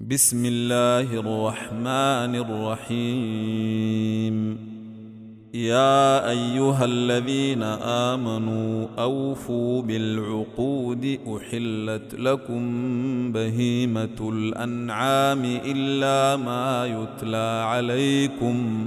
بسم الله الرحمن الرحيم. يا أيها الذين آمنوا أوفوا بالعقود أحلت لكم بهيمة الأنعام إلا ما يتلى عليكم.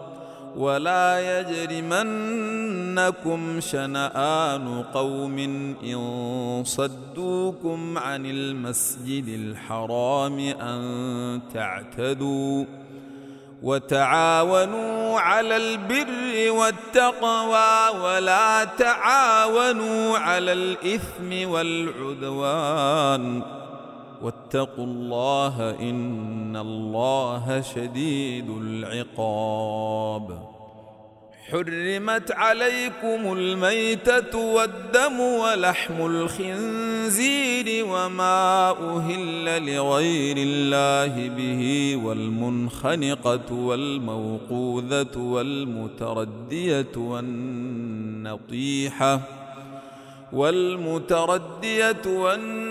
ولا يجرمنكم شنآن قوم إن صدوكم عن المسجد الحرام أن تعتدوا وتعاونوا على البر والتقوى ولا تعاونوا على الإثم والعدوان واتقوا الله إن الله شديد العقاب. حرمت عليكم الميتة والدم ولحم الخنزير وما أهل لغير الله به والمنخنقة والموقوذة والمتردية والنطيحة والمتردية والنطيحه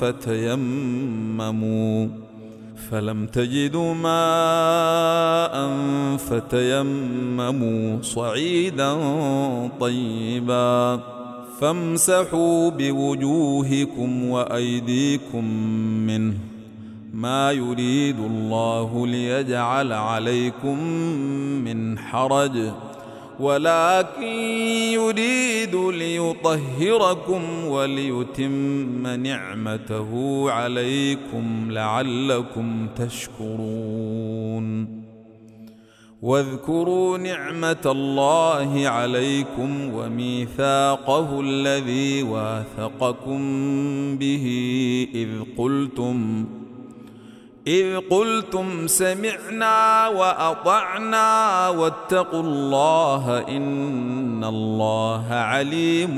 فتيمموا فلم تجدوا ماء فتيمموا صعيدا طيبا فامسحوا بوجوهكم وأيديكم منه ما يريد الله ليجعل عليكم من حرج ولكن يريد ليطهركم وليتم نعمته عليكم لعلكم تشكرون. واذكروا نعمة الله عليكم وميثاقه الذي واثقكم به إذ قلتم إذ قلتم سمعنا وأطعنا واتقوا الله إن الله عليم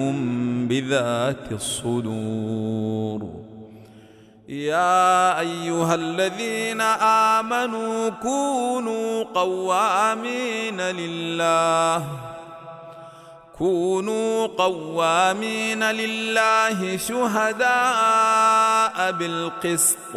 بذات الصدور. يا أيها الذين آمنوا كونوا قوامين لله. كونوا قوامين لله شهداء بالقسط.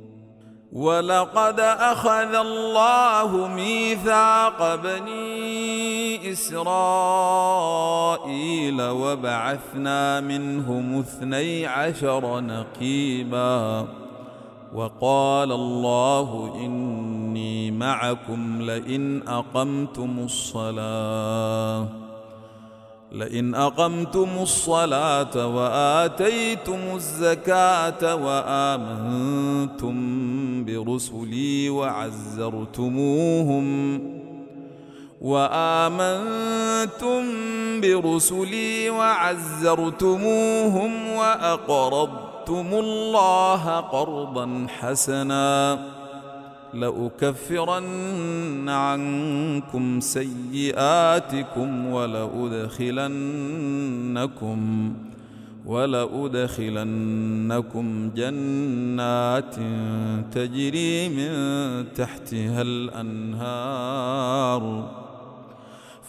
ولقد أخذ الله ميثاق بني إسرائيل وبعثنا منهم اثني عشر نقيبا وقال الله إني معكم لئن أقمتم الصلاة لئن أقمتم الصلاة وآتيتم الزكاة وآمنتم برسلي وعزرتموهم وآمنتم برسلي وعزرتموهم وأقرضتم الله قرضا حسنا لأكفرن عنكم سيئاتكم ولأدخلنكم ولأدخلنكم جنات تجري من تحتها الأنهار.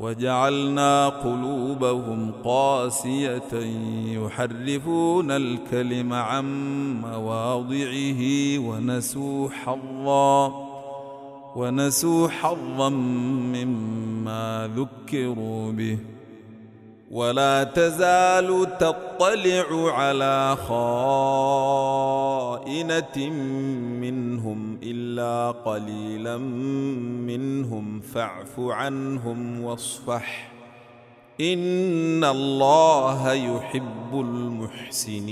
وجعلنا قلوبهم قاسية يحرفون الكلم عن مواضعه ونسوا حظا ونسوا حظا مما ذكروا به. ولا تزال تطلع على خائنة منهم إلا قليلا منهم فاعف عنهم واصفح. إن الله يحب المحسنين.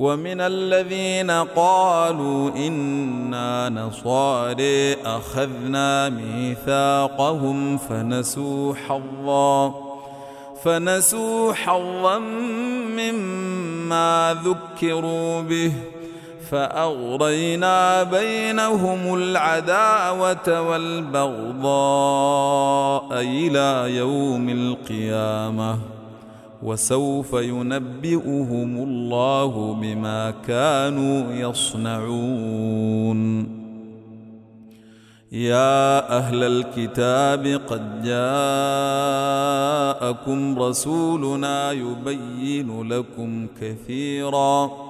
ومن الذين قالوا إنا نصاري أخذنا ميثاقهم فنسوا حظا فنسوا حظا مما ذكروا به فأغرينا بينهم العداوة والبغضاء إلى يوم القيامة. وسوف ينبئهم الله بما كانوا يصنعون. يا أهل الكتاب قد جاءكم رسولنا يبين لكم كثيراً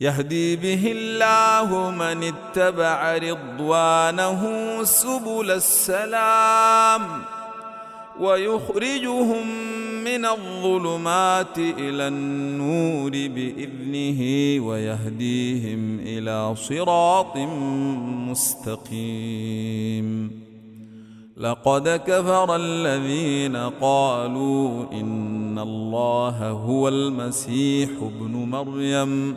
يهدي به الله من اتبع رضوانه سبل السلام ويخرجهم من الظلمات إلى النور بإذنه ويهديهم إلى صراط مستقيم. لقد كفر الذين قالوا إن الله هو المسيح ابن مريم.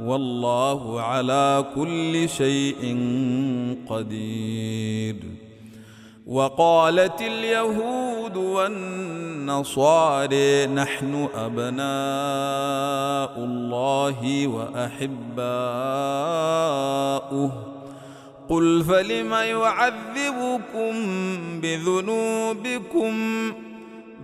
والله على كل شيء قدير. وقالت اليهود والنصارى نحن أبناء الله وأحباؤه. قل فلم يعذبكم بذنوبكم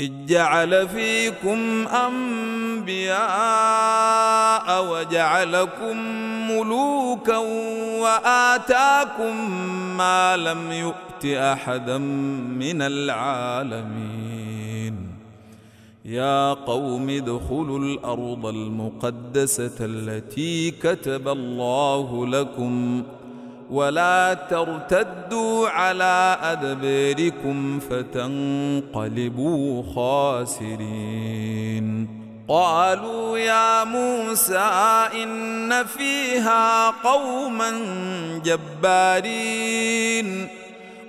إذ جعل فيكم أنبياء وجعلكم ملوكا وآتاكم ما لم يؤت أحدا من العالمين. يا قوم ادخلوا الأرض المقدسة التي كتب الله لكم ۖ ولا ترتدوا على أدباركم فتنقلبوا خاسرين. قالوا يا موسى إن فيها قوما جبارين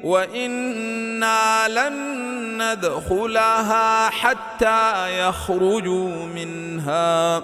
وإنا لن ندخلها حتى يخرجوا منها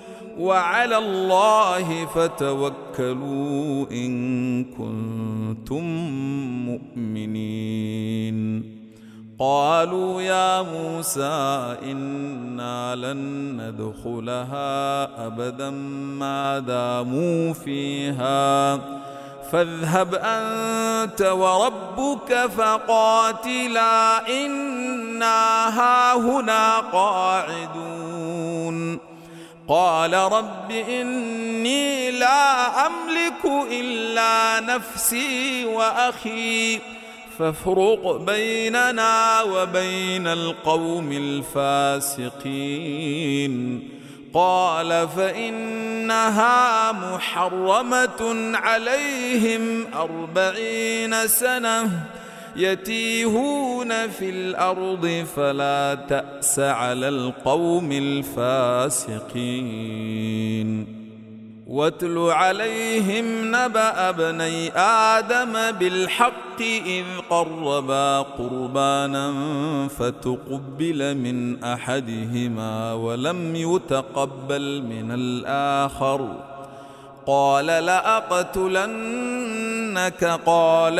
وعلى الله فتوكلوا إن كنتم مؤمنين. قالوا يا موسى إنا لن ندخلها أبدا ما داموا فيها. فاذهب أنت وربك فقاتلا إنا هاهنا قاعدون. قال رب إني لا أملك إلا نفسي وأخي فافرق بيننا وبين القوم الفاسقين. قال فإنها محرمة عليهم أربعين سنة يتيهون في الأرض فلا تأس على القوم الفاسقين. واتل عليهم نبأ ابني آدم بالحق إذ قربا قربانا فتقبل من أحدهما ولم يتقبل من الآخر. قال لأقتلنك؟ قال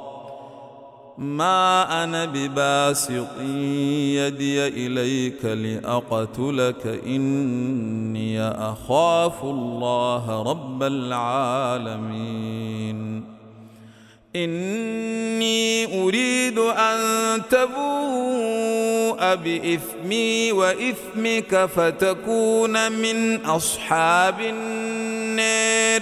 ما أنا بباسط يدي إليك لأقتلك إني أخاف الله رب العالمين. إني أريد أن تبوء بإثمي وإثمك فتكون من أصحاب النار.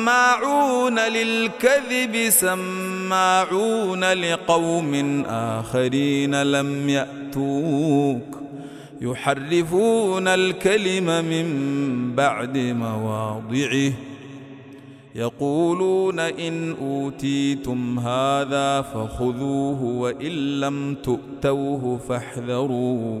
سماعون للكذب سماعون لقوم آخرين لم يأتوك. يحرفون الكلم من بعد مواضعه. يقولون إن أوتيتم هذا فخذوه وإن لم تؤتوه فاحذروا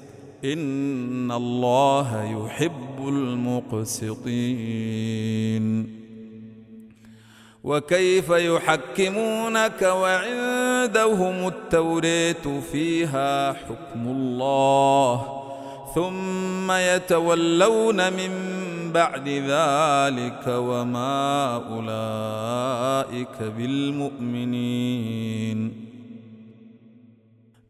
ان الله يحب المقسطين وكيف يحكمونك وعندهم التوريه فيها حكم الله ثم يتولون من بعد ذلك وما اولئك بالمؤمنين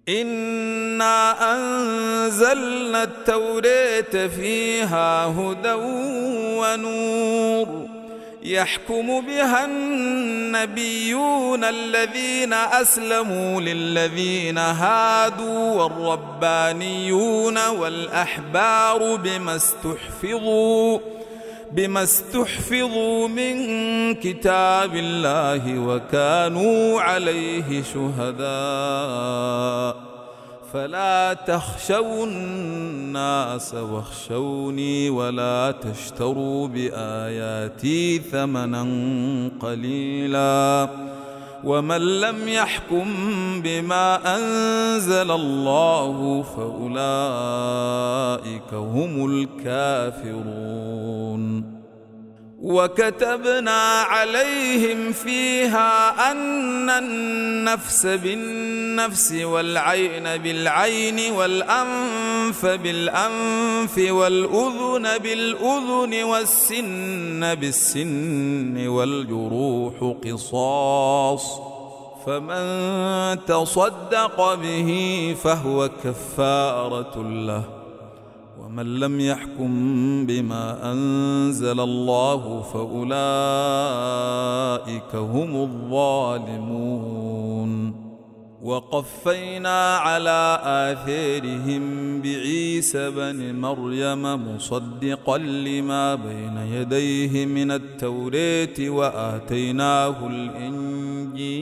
انا انزلنا التوراه فيها هدى ونور يحكم بها النبيون الذين اسلموا للذين هادوا والربانيون والاحبار بما استحفظوا بما استحفظوا من كتاب الله وكانوا عليه شهداء. فلا تخشوا الناس واخشوني ولا تشتروا بآياتي ثمنا قليلا. ومن لم يحكم بما أنزل الله فأولئك هم الكافرون. وكتبنا عليهم فيها أن النفس بالنفس والعين بالعين والأنف بالأنف والأذن بالأذن والسن بالسن والجروح قصاص فمن تصدق به فهو كفارة له ومن لم يحكم بما أنزل الله فأولئك هم الظالمون. وقفينا على اثارهم بعيسى بن مريم مصدقا لما بين يديه من التوراه وآتيناه الإنجيل.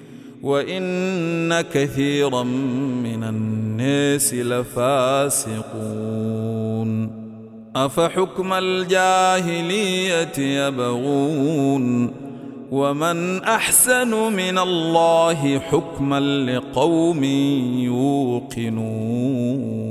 وإن كثيرا من الناس لفاسقون. أفحكم الجاهلية يبغون؟ ومن أحسن من الله حكما لقوم يوقنون.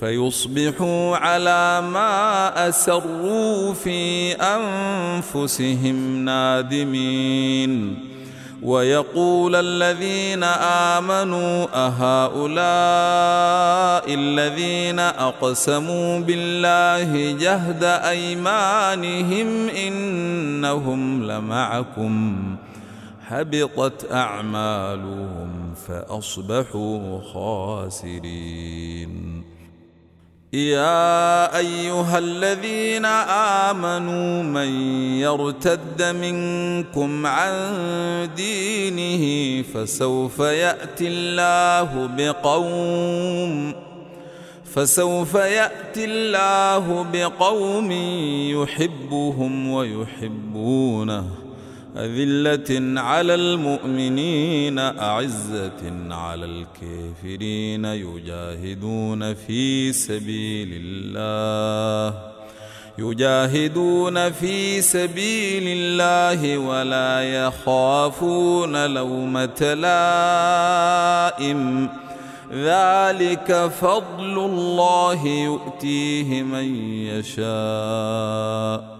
فيصبحوا على ما أسروا في أنفسهم نادمين. ويقول الذين آمنوا أهؤلاء الذين أقسموا بالله جهد أيمانهم إنهم لمعكم. حبطت أعمالهم فأصبحوا خاسرين. يا أيها الذين آمنوا من يرتد منكم عن دينه فسوف يأتي الله بقوم فسوف يأتي الله بقوم يحبهم ويحبونه. أذلة على المؤمنين أعزة على الكافرين يجاهدون في سبيل الله. يجاهدون في سبيل الله ولا يخافون لومة لائم. ذلك فضل الله يؤتيه من يشاء.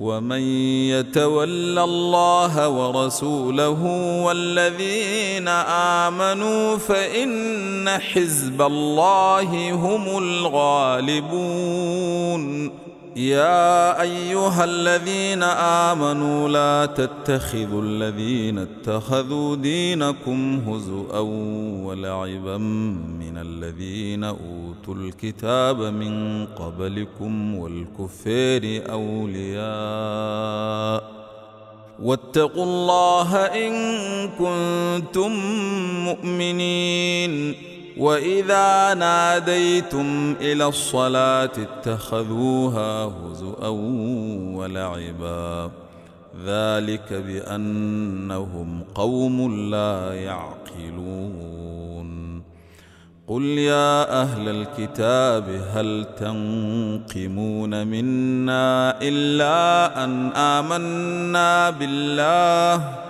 ومن يتول الله ورسوله والذين آمنوا فإن حزب الله هم الغالبون. يا أيها الذين آمنوا لا تتخذوا الذين اتخذوا دينكم هزءا ولعبا من الذين أوتوا الكتاب من قبلكم والكفار أولياء واتقوا الله إن كنتم مؤمنين واذا ناديتم إلى الصلاه اتخذوها هزءا ولعبا ذلك بانهم قوم لا يعقلون قل يا أهل الكتاب هل تنقمون منا الا ان امنا بالله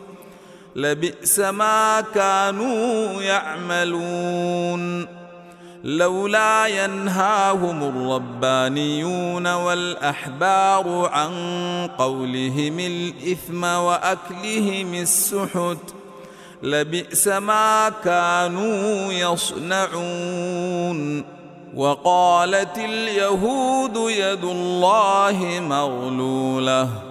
لبئس ما كانوا يعملون. لولا ينهاهم الربانيون والأحبار عن قولهم الإثم وأكلهم السحت لبئس ما كانوا يصنعون. وقالت اليهود يد الله مغلولة.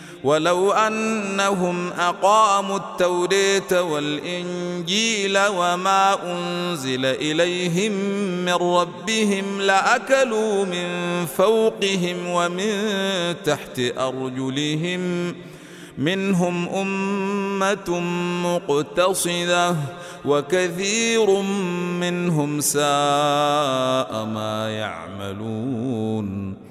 ولو أنهم أقاموا التوريه والإنجيل وما أنزل إليهم من ربهم لأكلوا من فوقهم ومن تحت أرجلهم. منهم أمة مقتصدة وكثير منهم ساء ما يعملون.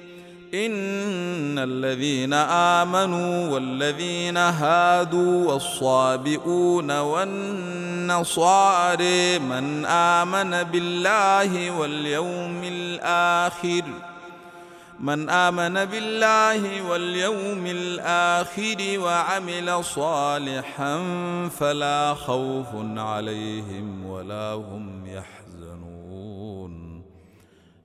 إن الذين آمنوا والذين هادوا والصابئون والنصارى من آمن بالله واليوم الآخر من آمن بالله واليوم الآخر وعمل صالحا فلا خوف عليهم ولا هم يحزنون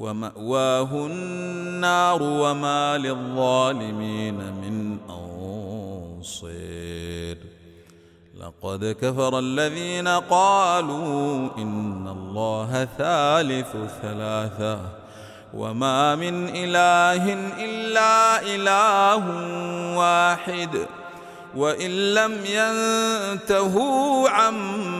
ومأواه النار وما للظالمين من أنصير. لقد كفر الذين قالوا إن الله ثالث ثلاثة وما من إله إلا إله واحد وإن لم ينتهوا عما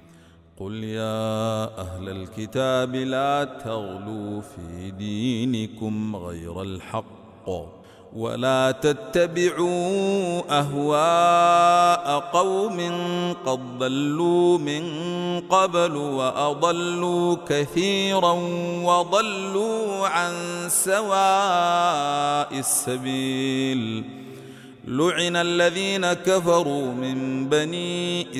قل يا أهل الكتاب لا تغلوا في دينكم غير الحق ولا تتبعوا اهواء قوم قد ضلوا من قبل واضلوا كثيرا وضلوا عن سواء السبيل لعن الذين كفروا من بني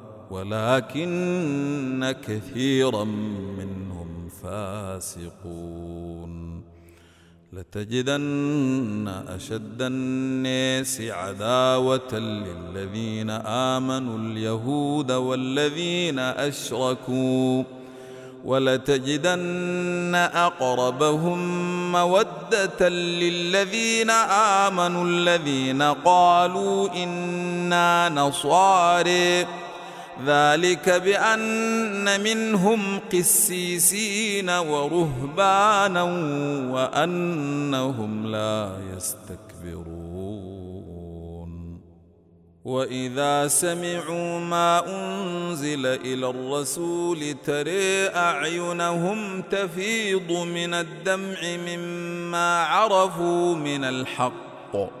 ولكن كثيرا منهم فاسقون. لتجدن أشد الناس عداوة للذين آمنوا اليهود والذين أشركوا. ولتجدن أقربهم مودة للذين آمنوا الذين قالوا إنا نصاري ذلك بأن منهم قسيسين ورهبانا وأنهم لا يستكبرون. وإذا سمعوا ما أنزل إلى الرسول ترى أعينهم تفيض من الدمع مما عرفوا من الحق.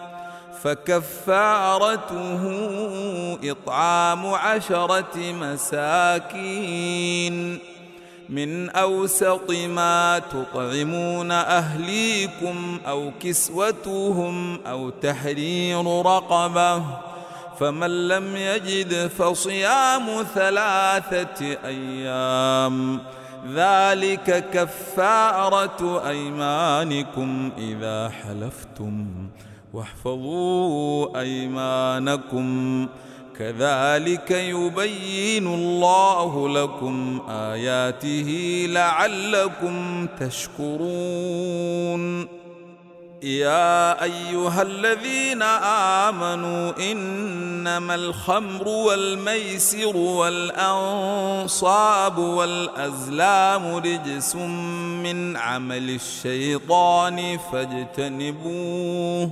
فكفارته إطعام عشرة مساكين. من أوسط ما تطعمون أهليكم أو كسوتهم أو تحرير رقبة فمن لم يجد فصيام ثلاثة أيام. ذلك كفارة أيمانكم إذا حلفتم. واحفظوا أيمانكم. كذلك يبين الله لكم آياته لعلكم تشكرون. يا أيها الذين آمنوا إنما الخمر والميسر والأنصاب والأزلام رجس من عمل الشيطان فاجتنبوه.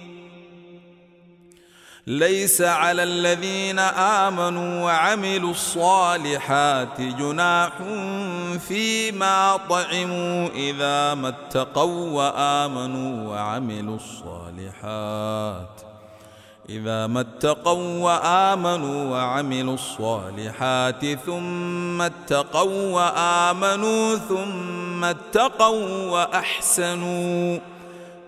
ليس على الذين آمنوا وعملوا الصالحات جناح فيما طعموا إذا ما اتقوا وآمنوا وعملوا الصالحات. إذا ما اتقوا وآمنوا وعملوا الصالحات ثم اتقوا وآمنوا ثم اتقوا وأحسنوا.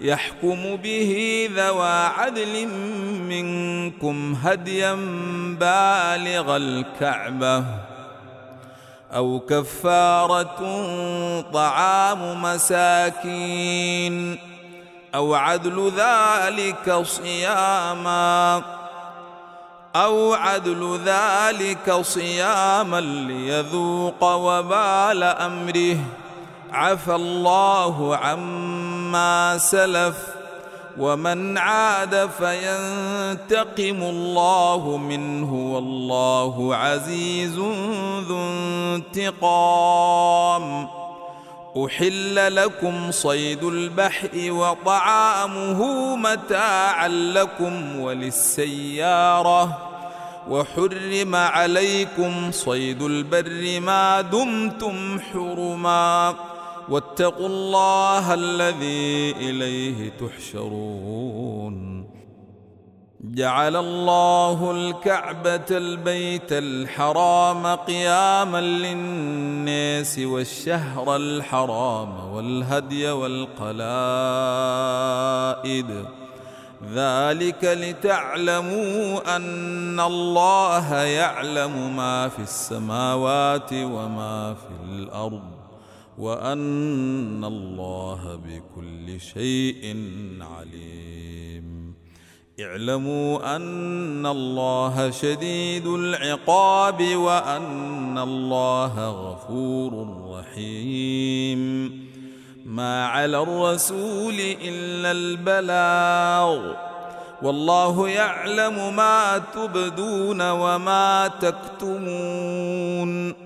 يحكم به ذوى عدل منكم هديا بالغ الكعبة أو كفارة طعام مساكين أو عدل ذلك صياما أو عدل ذلك صياما ليذوق وبال أمره عفى الله عما سلف ومن عاد فينتقم الله منه والله عزيز ذو انتقام. أحل لكم صيد البحر وطعامه متاعا لكم وللسيارة. وحرم عليكم صيد البر ما دمتم حرما. واتقوا الله الذي إليه تحشرون. جعل الله الكعبة البيت الحرام قياما للناس والشهر الحرام والهدي والقلائد. ذلك لتعلموا أن الله يعلم ما في السماوات وما في الأرض. وأن الله بكل شيء عليم. اعلموا أن الله شديد العقاب وأن الله غفور رحيم. ما على الرسول إلا البلاغ. والله يعلم ما تبدون وما تكتمون.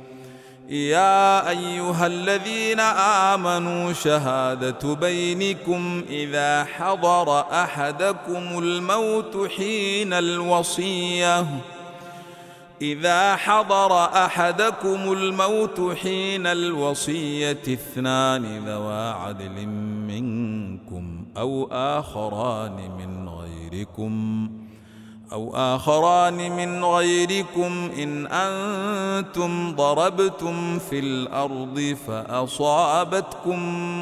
يا أيها الذين آمنوا شهادة بينكم إذا حضر أحدكم الموت حين الوصية. إذا حضر أحدكم الموت حين الوصية اثنان ذوا عدل منكم أو آخران من غيركم. أو آخران من غيركم إن أنتم ضربتم في الأرض فأصابتكم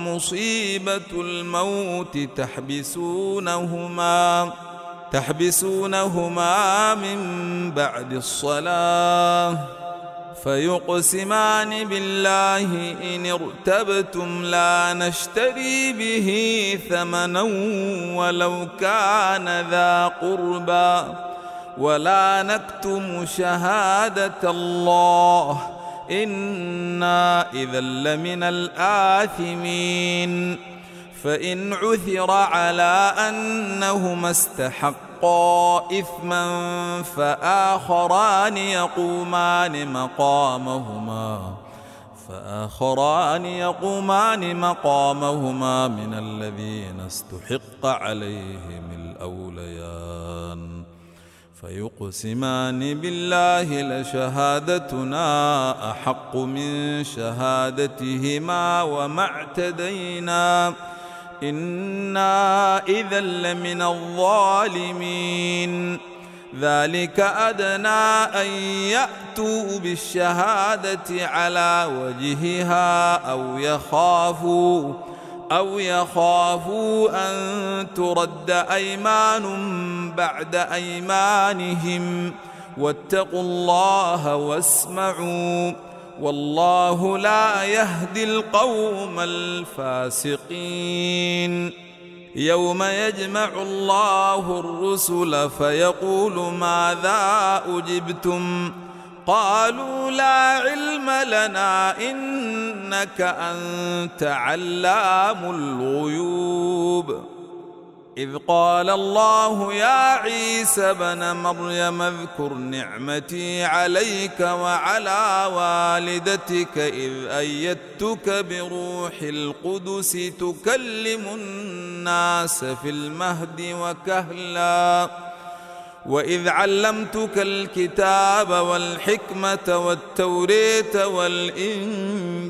مصيبة الموت تحبسونهما تحبسونهما من بعد الصلاة. فيقسمان بالله إن ارتبتم لا نشتري به ثمنا ولو كان ذا قربى ولا نكتم شهادة الله إنا إذا لمن الآثمين فإن عثر على أنهما استحقا إثما فآخران يقومان مقامهما فآخران يقومان مقامهما من الذين استحق عليهم الأوليان. فيقسمان بالله لشهادتنا أحق من شهادتهما وما اعتدينا. إنا إذا لمن الظالمين ذلك أدنى أن يأتوا بالشهادة على وجهها أو يخافوا أو يخافوا أن ترد أيمان بعد أيمانهم واتقوا الله واسمعوا والله لا يهدي القوم الفاسقين. يوم يجمع الله الرسل فيقول ماذا أجبتم؟ قالوا لا علم لنا إنك أنت علام الغيوب. إذ قال الله يا عيسى بن مريم اذكر نعمتي عليك وعلى والدتك إذ أيدتك بروح القدس تكلم الناس في المهد وكهلا وإذ علمتك الكتاب والحكمة والتوريت والإنجيل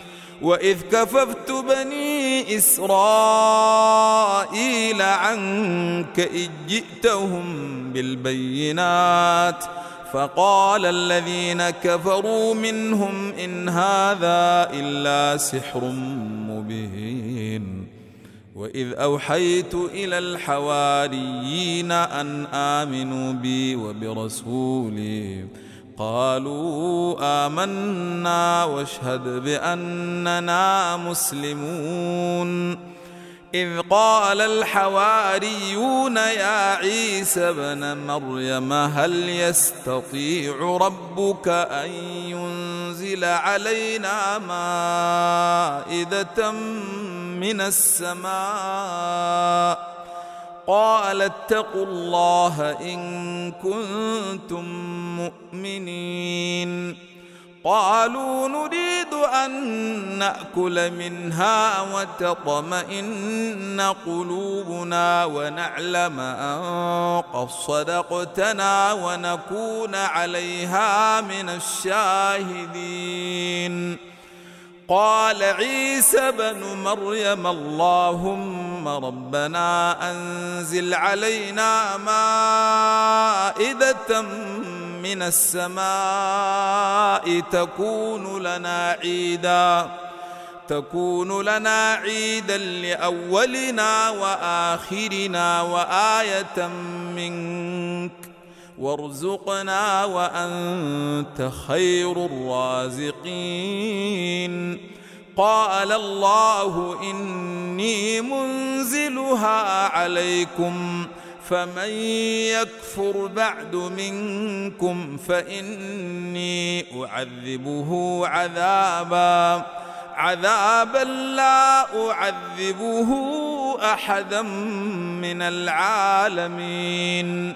وإذ كففت بني إسرائيل عنك إذ جئتهم بالبينات فقال الذين كفروا منهم إن هذا إلا سحر مبين وإذ أوحيت إلى الحواريين أن آمنوا بي وبرسولي قالوا آمنا واشهد بأننا مسلمون. إذ قال الحواريون يا عيسى بن مريم هل يستطيع ربك أن ينزل علينا مائدة من السماء؟ قال اتقوا الله إن كنتم مؤمنين. قالوا نريد أن نأكل منها وتطمئن قلوبنا ونعلم أن قد صدقتنا ونكون عليها من الشاهدين. قال عيسى بن مريم اللهم ربنا أنزل علينا مائدة من السماء تكون لنا عيدا تكون لنا عيدا لأولنا وآخرنا وآية منك. وارزقنا وأنت خير الرازقين. قال الله إني منزلها عليكم فمن يكفر بعد منكم فإني أعذبه عذابا. عذابا لا أعذبه أحدا من العالمين.